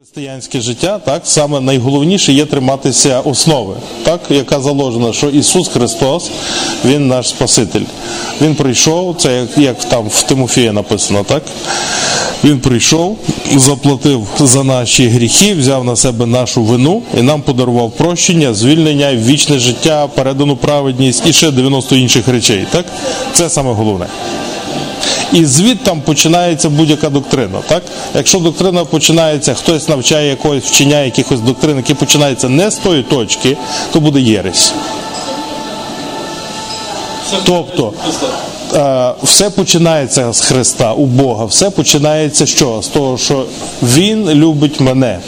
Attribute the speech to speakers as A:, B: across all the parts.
A: Християнське життя, так саме найголовніше є триматися основи, так яка заложена, що Ісус Христос, Він наш Спаситель. Він прийшов, це як, як там в Тимофія написано, так? Він прийшов, заплатив за наші гріхи, взяв на себе нашу вину і нам подарував прощення, звільнення, вічне життя, передану праведність і ще 90 інших речей. Так? Це саме головне. І звідтам починається будь-яка доктрина. Так? Якщо доктрина починається, хтось навчає якогось вчення якихось доктрин, які починаються не з тої точки, то буде єресь. Тобто е, все починається з Христа, у Бога, все починається чого? З того, що Він любить мене.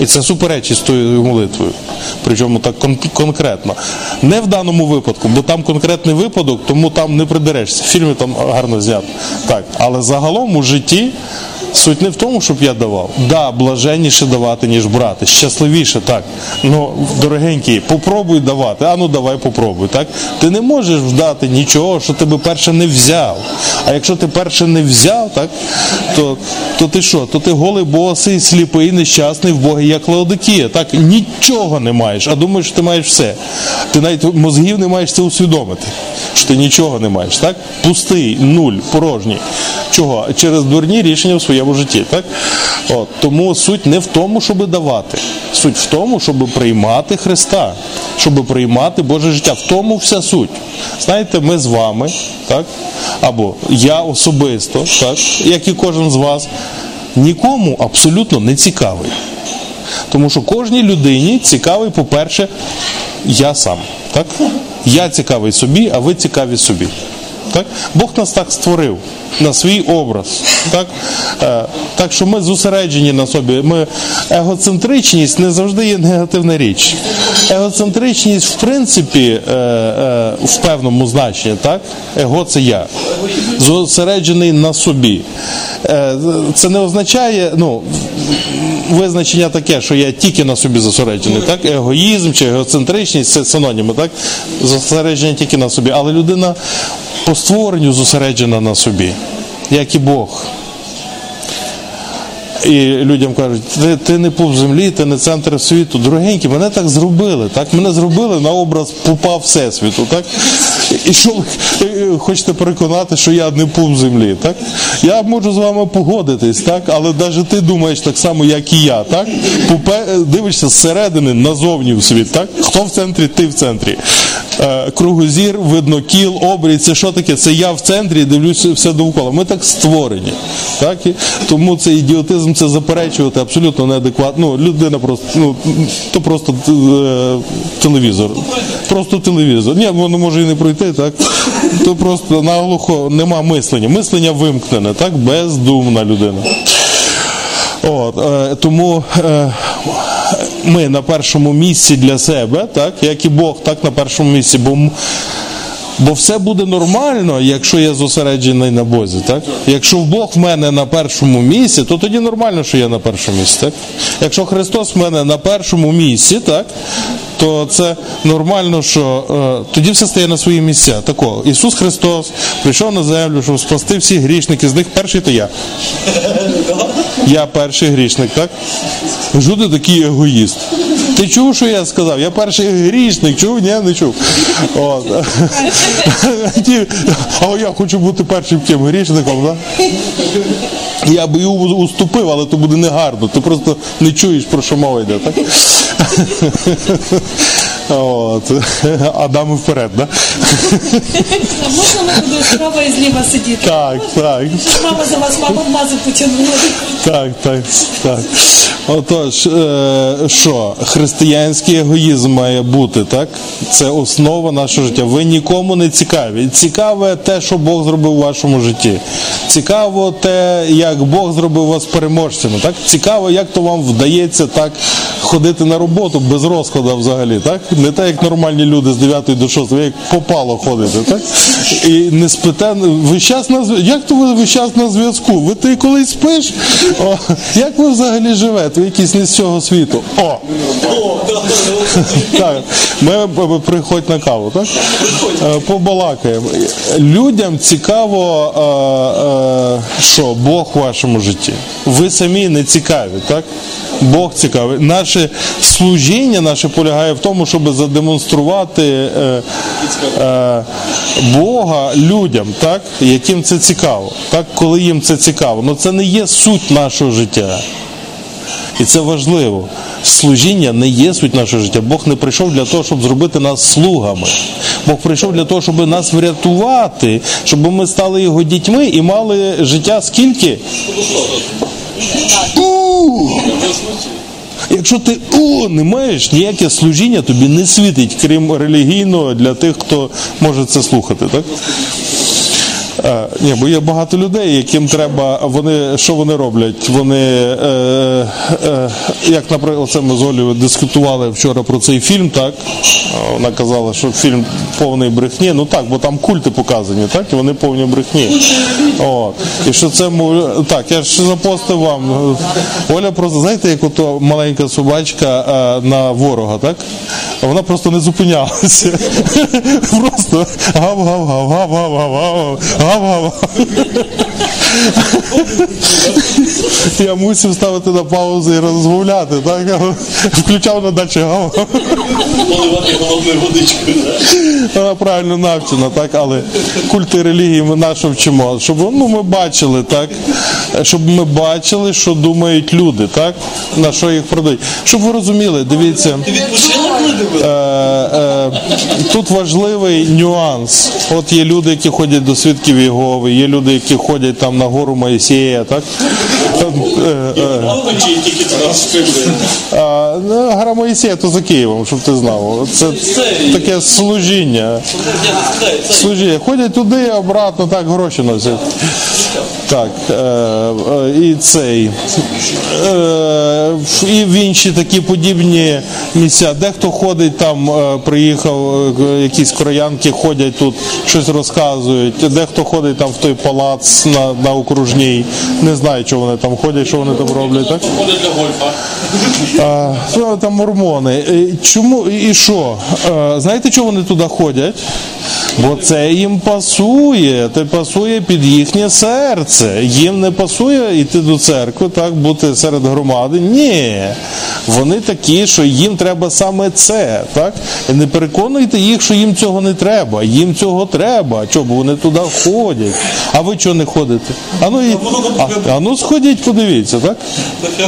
A: І це суперечить з тою молитвою. Причому так кон- конкретно. Не в даному випадку, бо там конкретний випадок, тому там не придерешся. В фільмі там гарно знято. Так. Але загалом у житті суть не в тому, щоб я давав. Да, блаженніше давати, ніж брати. Щасливіше, так. Ну, дорогенький, попробуй давати. А ну давай попробуй. Так? Ти не можеш дати нічого, що тебе перше не взяв. А якщо ти перше не взяв, так, то, то ти що? То ти голий босий, сліпий, нещасний в Богі, як Лаодикія. Так, нічого не маєш, а думаєш, що ти маєш все. Ти навіть мозгів не маєш це усвідомити, що ти нічого не маєш. Так? Пустий, нуль, порожній. Чого? Через дурні рішення в своєму житті. Так? От, тому суть не в тому, щоб давати. Суть в тому, щоб приймати Христа, щоб приймати Боже життя. В тому вся суть. Знаєте, ми з вами, так? або я особисто, так? як і кожен з вас, нікому абсолютно не цікавий. Тому що кожній людині цікавий, по-перше, я сам. Так? Я цікавий собі, а ви цікаві собі. Так? Бог нас так створив на свій образ. Так? Е, так що ми зосереджені на собі. Ми, егоцентричність не завжди є негативна річ. Егоцентричність, в принципі, е, е, в певному значенні, так? Его це я. Зосереджений на собі. Це не означає, ну, визначення таке, що я тільки на собі зосереджений, так? Егоїзм чи егоцентричність це синоніми, так? Зосередження тільки на собі. Але людина по створенню зосереджена на собі, як і Бог. І людям кажуть, ти, ти не пуп землі, ти не центр світу. Дорогенькі, мене так зробили. Так? Мене зробили на образ пупа Всесвіту. Так? І що ви е, хочете переконати, що я не пуп землі? Так? Я можу з вами погодитись, так? але навіть ти думаєш так само, як і я. Так? Пупе, е, дивишся зсередини назовні в світ. Так? Хто в центрі, ти в центрі. Е, Кругозір, видно кіл, обрій, це що таке? Це я в центрі дивлюся все довкола. Ми так створені. Так? І тому це ідіотизм, це заперечувати абсолютно неадекватно. Ну, людина просто, ну, то просто е, телевізор. Просто телевізор. Ні, воно може і не пройти, так? То просто наглухо нема мислення. Мислення вимкнене, так? Бездумна людина. От, е, тому е, ми на першому місці для себе, так, як і Бог, так на першому місці, бо, бо все буде нормально, якщо я зосереджений на Бозі. Так? Якщо Бог в мене на першому місці, то тоді нормально, що я на першому місці. Так? Якщо Христос в мене на першому місці, так, то це нормально, що е, тоді все стає на свої місця. Тако, Ісус Христос прийшов на землю, щоб спасти всіх грішників, з них перший то я. Я перший грішник, так? Ти такий егоїст? Ти чув, що я сказав? Я перший грішник, чув? Ні, не чув. От. А я хочу бути першим тим грішником, так? Я би його уступив, але то буде негарно. Ти просто не чуєш, про що мова йде, так? От. Адам вперед, так?
B: А можна ми будемо справа і зліва сидіти?
A: Так, так.
B: Мама за вас, мама мазу потягнула.
A: Так, так, так. Отож, е, що християнський егоїзм має бути, так? Це основа нашого життя. Ви нікому не цікаві. Цікаве те, що Бог зробив у вашому житті. Цікаво те, як Бог зробив вас переможцями. Так? Цікаво, як то вам вдається так ходити на роботу без розкладу взагалі. Так? Не так, як нормальні люди з 9 до 6, ви як попало ходите, так? І не спите, ви щас на зв'язку. Як то ви весь час на зв'язку? Ви ти колись спиш? О, як ви взагалі живете? Ви якісь не з цього світу. О! Так, ми приходь на каву, так? Е, Побалакаємо. Людям цікаво, е, е, що Бог в вашому житті. Ви самі не цікаві, так? Бог цікавий. Наше служіння наше полягає в тому, щоб задемонструвати е, е, Бога людям, так? яким це цікаво, так? коли їм це цікаво. Ну це не є суть нашого життя. І це важливо. Служіння не є суть нашого життя. Бог не прийшов для того, щоб зробити нас слугами. Бог прийшов для того, щоб нас врятувати, щоб ми стали його дітьми і мали життя скільки? Якщо ти у не маєш, ніяке служіння тобі не світить, крім релігійного для тих, хто може це слухати, так? Е, ні, бо є багато людей, яким треба, вони що вони роблять? Вони, е, е, як наприклад, це ми з Олею дискутували вчора про цей фільм, так? Е, Вона казала, що фільм повний брехні. Ну так, бо там культи показані, так? І вони повні брехні. От. І що це так, я ж запостив вам. Оля просто, знаєте, як ото маленька собачка е, на ворога, так? Вона просто не зупинялася. Просто гав-гав-гав, гав-гав-гав, гав-гав. Я мусив ставити на паузу і розмовляти, так? Включав на дачі гав.
C: Поливати головною водичкою.
A: Вона правильно навчена, так, але культи релігії ми на що вчимо? Щоб ну, ми бачили, так, щоб ми бачили, що думають люди, так, на що їх продають. Щоб ви розуміли, дивіться.
C: Ти відпочила коли дивилася?
A: Е, е, тут важливий нюанс. От є люди, які ходять до свідків Єгови, є люди, які ходять там на гору Моїсея, так? Е, е, е, ну, Гора Моїсея то за Києвом, щоб ти знав. Це таке служіння. Служіння. Ходять туди, і обратно, так гроші носять. Так, е, е, і цей. І в інші такі подібні місця. Дехто ходить там, е, приїхав, е, якісь кроянки ходять тут, щось розказують. Дехто ходить там в той палац на, на окружній. Не знаю, що вони там ходять, що вони там роблять. Так?
C: гольфа.
A: А, там мормони. Чому і що? Знаєте, чого вони туди ходять? Бо це їм пасує, це пасує під їхнє серце. Їм не пасує йти до церкви, так, бути серед громади. Ні. Вони такі, що їм треба саме це. Так? І не переконуйте їх, що їм цього не треба. Їм цього треба. Чого? Бо вони туди ходять. А ви чого не ходите? А ну, і, а, а ну сходіть, подивіться, так?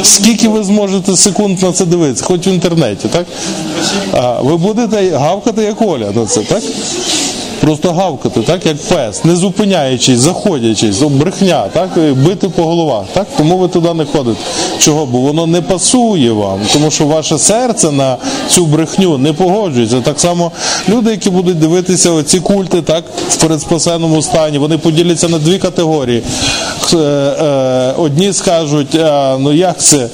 A: Скільки ви зможете секунд на це дивитися, хоч в інтернеті, так? А, ви будете гавкати як Оля на це, так? Просто гавкати, так, як пес, не зупиняючись, заходячись, брехня, так, бити по головах, так, тому ви туди не ходите. Чого? Бо воно не пасує вам, тому що ваше серце на цю брехню не погоджується. Так само люди, які будуть дивитися оці культи, так, в передспасеному стані, вони поділяться на дві категорії. Е, е, одні скажуть, а, ну як це,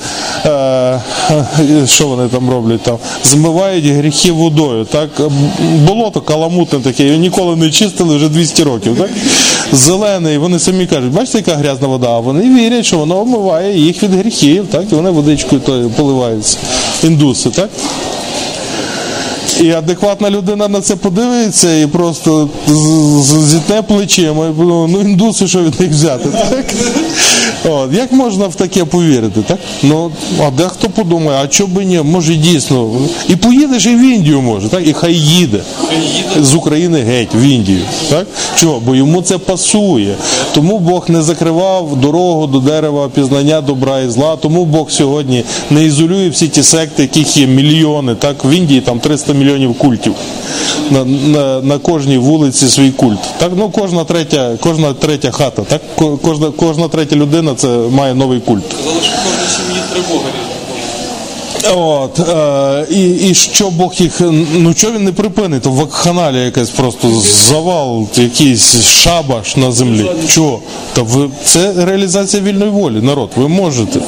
A: е, що вони там роблять там, змивають гріхи водою, так, болото каламутне таке, ніколи не чистили вже 200 років, так? Зелений, вони самі кажуть, бачите, яка грязна вода, а вони вірять, що воно омиває їх від гріхів, так, і вони водичкою поливаються, індуси, так? І адекватна людина на це подивиться і просто зітне плечима. буде, Ну, індуси, що від них взяти? Так? От, як можна в таке повірити? Так? Ну, а дехто подумає, а чого би ні, може дійсно. І поїдеш і в Індію може, так? і хай їде. З України геть в Індію. Так? Чого? Бо йому це пасує. Тому Бог не закривав дорогу до дерева пізнання добра і зла. Тому Бог сьогодні не ізолює всі ті секти, яких є мільйони. Так, в Індії там 300 мільйонів культів. На, на, на кожній вулиці свій культ. Так, ну кожна третя, кожна третя хата, так? Кожна, кожна третя людина це має новий культ.
C: Казали, що кожній сім'ї тривога різна.
A: От, е, і, і що Бог їх, ну що він не припинить, то вакханалія якась просто завал, якийсь шабаш на землі. Що? Та ви це реалізація вільної волі, народ, ви можете.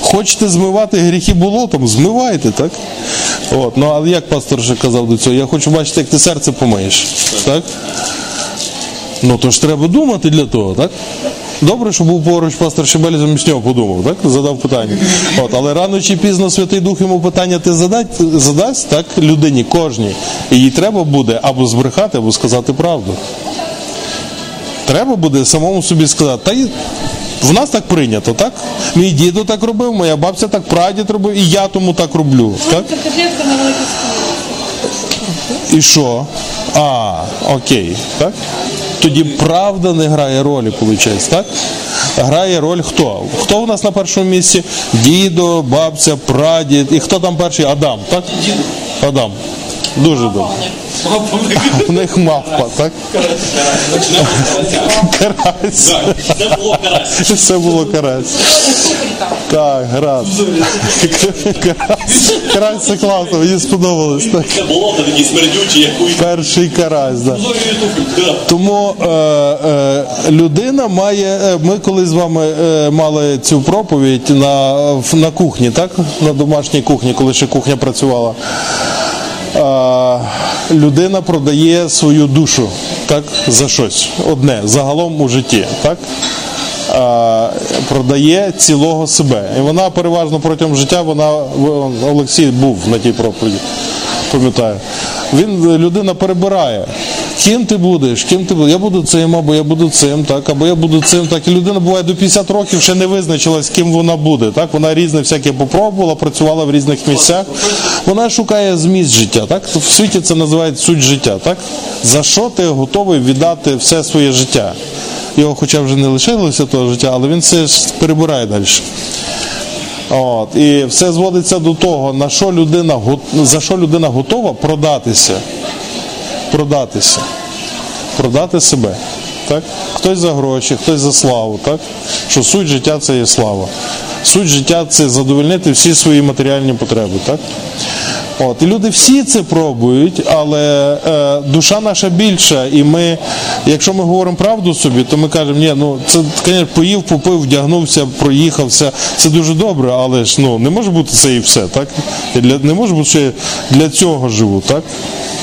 A: Хочете змивати гріхи болотом, змивайте, так? От, ну але як пастор ще казав до цього? Я хочу бачити, як ти серце помиєш. Так? Ну то ж треба думати для того, так? Добре, що був поруч пастор Шебель замість нього подумав, так? Задав питання. От, але рано чи пізно Святий Дух йому питання ти задать, задасть, так, людині кожній. І їй треба буде або збрехати, або сказати правду. Треба буде самому собі сказати, та й в нас так прийнято, так? Мій дідо так робив, моя бабця так, прадід робив, і я тому так роблю. Так? І що? А, окей, так? Тоді правда не грає ролі, виходить, так? Грає роль хто? Хто у нас на першому місці? Дідо, бабця, прадід. І хто там перший? Адам, так? Адам. Дуже добре. В них мавпа, так? Карась.
C: Це було карась.
A: Це було карась. Так, гаразд. Карась. Карась це класно, мені сподобалось. Так.
C: Це болото такі смердючі, як у
A: Перший карась, так. Тому е, е, людина має. е, Ми коли з вами мали цю проповідь на, в- на кухні, так? На домашній кухні, коли ще кухня працювала. Людина продає свою душу так, за щось одне, загалом у житті. Так? Продає цілого себе. І вона переважно протягом життя, вона Олексій був на тій проповіді, пам'ятаю. Він людина перебирає. Ким ти будеш, ким ти будеш? Я буду цим, або я буду цим, так, або я буду цим. Так. І людина буває до 50 років ще не визначилась, ким вона буде. Так? Вона різне всяке попробувала, працювала в різних місцях. Вона шукає зміст життя. Так? В світі це називають суть життя. Так? За що ти готовий віддати все своє життя? Його хоча вже не лишилося того життя, але він все ж перебирає далі. От, і все зводиться до того, на що людина, за що людина готова продатися. Продатися. Продати себе. Так? Хтось за гроші, хтось за славу. Так? Що суть життя це є слава. Суть життя це задовольнити всі свої матеріальні потреби. Так? От, і люди всі це пробують, але е, душа наша більша, і ми, якщо ми говоримо правду собі, то ми кажемо, ні, ну це, звісно, поїв, попив, вдягнувся, проїхався, це дуже добре, але ж ну не може бути це і все, так? Для, не може бути, що я для цього живу, так?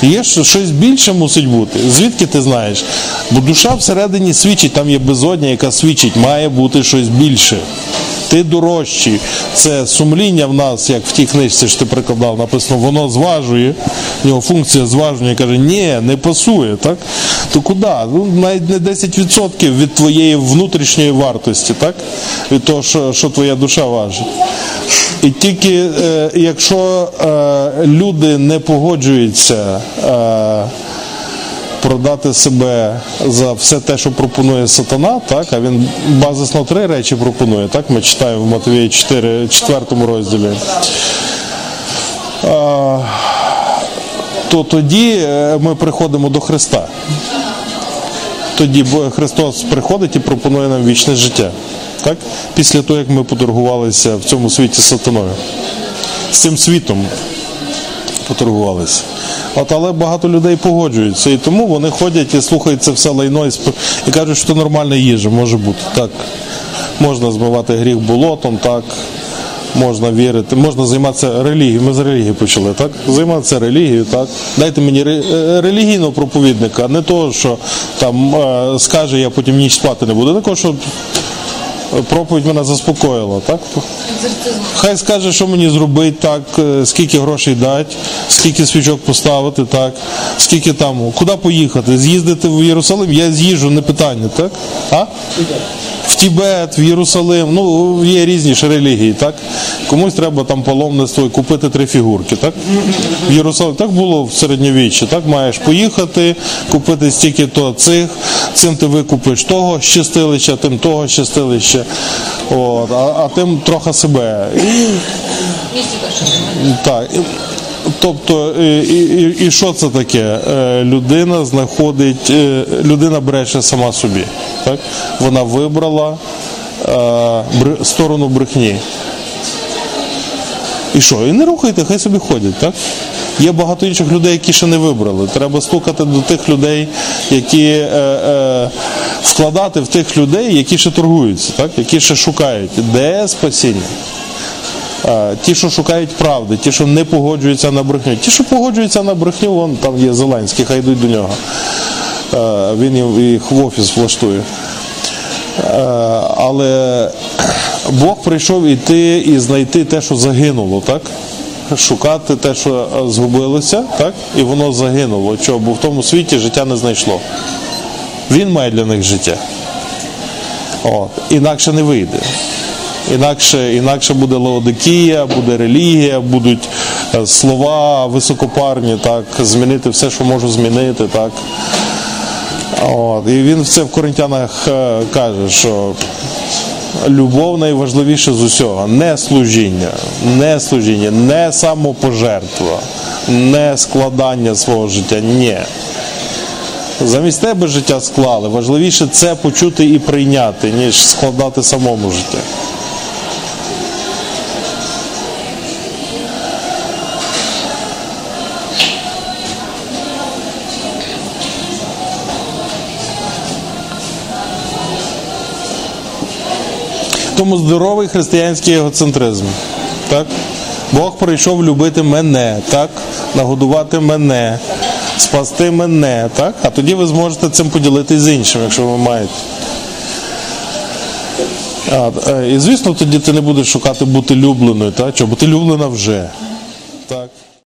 A: Є що- щось більше мусить бути. Звідки ти знаєш? Бо душа всередині свідчить, там є безодня, яка свідчить, має бути щось більше. Ти дорожчий. Це сумління в нас, як в тій книжці, що ти прикладав, написано, воно зважує, в нього функція зважування каже, ні, не пасує, так? То куди? Ну, навіть не 10% від твоєї внутрішньої вартості, так? Від того, що, що твоя душа важить. І тільки е, якщо е, люди не погоджуються е, продати себе за все те, що пропонує сатана, так, а він базисно три речі пропонує, так, ми читаємо в Матвії 4, 4 розділі. Е, то тоді е, ми приходимо до Христа. Тоді Христос приходить і пропонує нам вічне життя. Так? Після того, як ми поторгувалися в цьому світі з сатаною. З цим світом поторгувалися. От, але багато людей погоджуються, і тому вони ходять і слухають це все лайно і, сп- і кажуть, що нормальна їжа, може бути. Так. Можна змивати гріх болотом, так. Можна вірити, можна займатися релігією. Ми з релігії почали, так? Займатися релігією, так. Дайте мені е, релігійного проповідника, не того, що там е, скаже, я потім ніч спати не буду. Такого, що проповідь мене заспокоїла, так? Хай скаже, що мені зробити, так, е, скільки грошей дати, скільки свічок поставити, так, скільки там, куди поїхати, з'їздити в Єрусалим, я з'їжджу, не питання, так? А? В Тібет, в Єрусалим, ну є різні ж релігії, так? Комусь треба там паломництво і купити три фігурки, так? В Єрусалим так було в середньовіччі, так? Маєш поїхати, купити стільки то цих, цим ти викупиш того щастилища, тим того щастилища, от, а, а тим трохи себе. І, так. І, Тобто, і, і, і що це таке? Е, Людина знаходить, е, людина бреше сама собі. Так? Вона вибрала е, сторону брехні. І що? І не рухайте, хай собі ходять, так? Є багато інших людей, які ще не вибрали. Треба стукати до тих людей, які е, е, вкладати в тих людей, які ще торгуються, так? які ще шукають, де спасіння. Ті, що шукають правди, ті, що не погоджуються на брехню. Ті, що погоджуються на брехню, вон там є Зеленський, хай йдуть до нього. Він їх в офіс влаштує. Але Бог прийшов іти і знайти те, що загинуло, так? Шукати те, що згубилося, так? І воно загинуло. Чого? Бо в тому світі життя не знайшло. Він має для них життя. От. Інакше не вийде. Інакше, інакше буде лаодикія, буде релігія, будуть е, слова високопарні, так, змінити все, що можу змінити, так. От. І він це в Коринтянах е, каже, що любов найважливіше з усього. Не служіння, не служіння, не самопожертва, не складання свого життя. Ні. Замість тебе життя склали. Важливіше це почути і прийняти, ніж складати самому життя. Тому здоровий християнський егоцентризм. Так? Бог прийшов любити мене, так? нагодувати мене, спасти мене, так? а тоді ви зможете цим поділитися з іншим, якщо ви маєте. А, е, і звісно, тоді ти не будеш шукати бути любленою, так? Чого? бо ти люблена вже.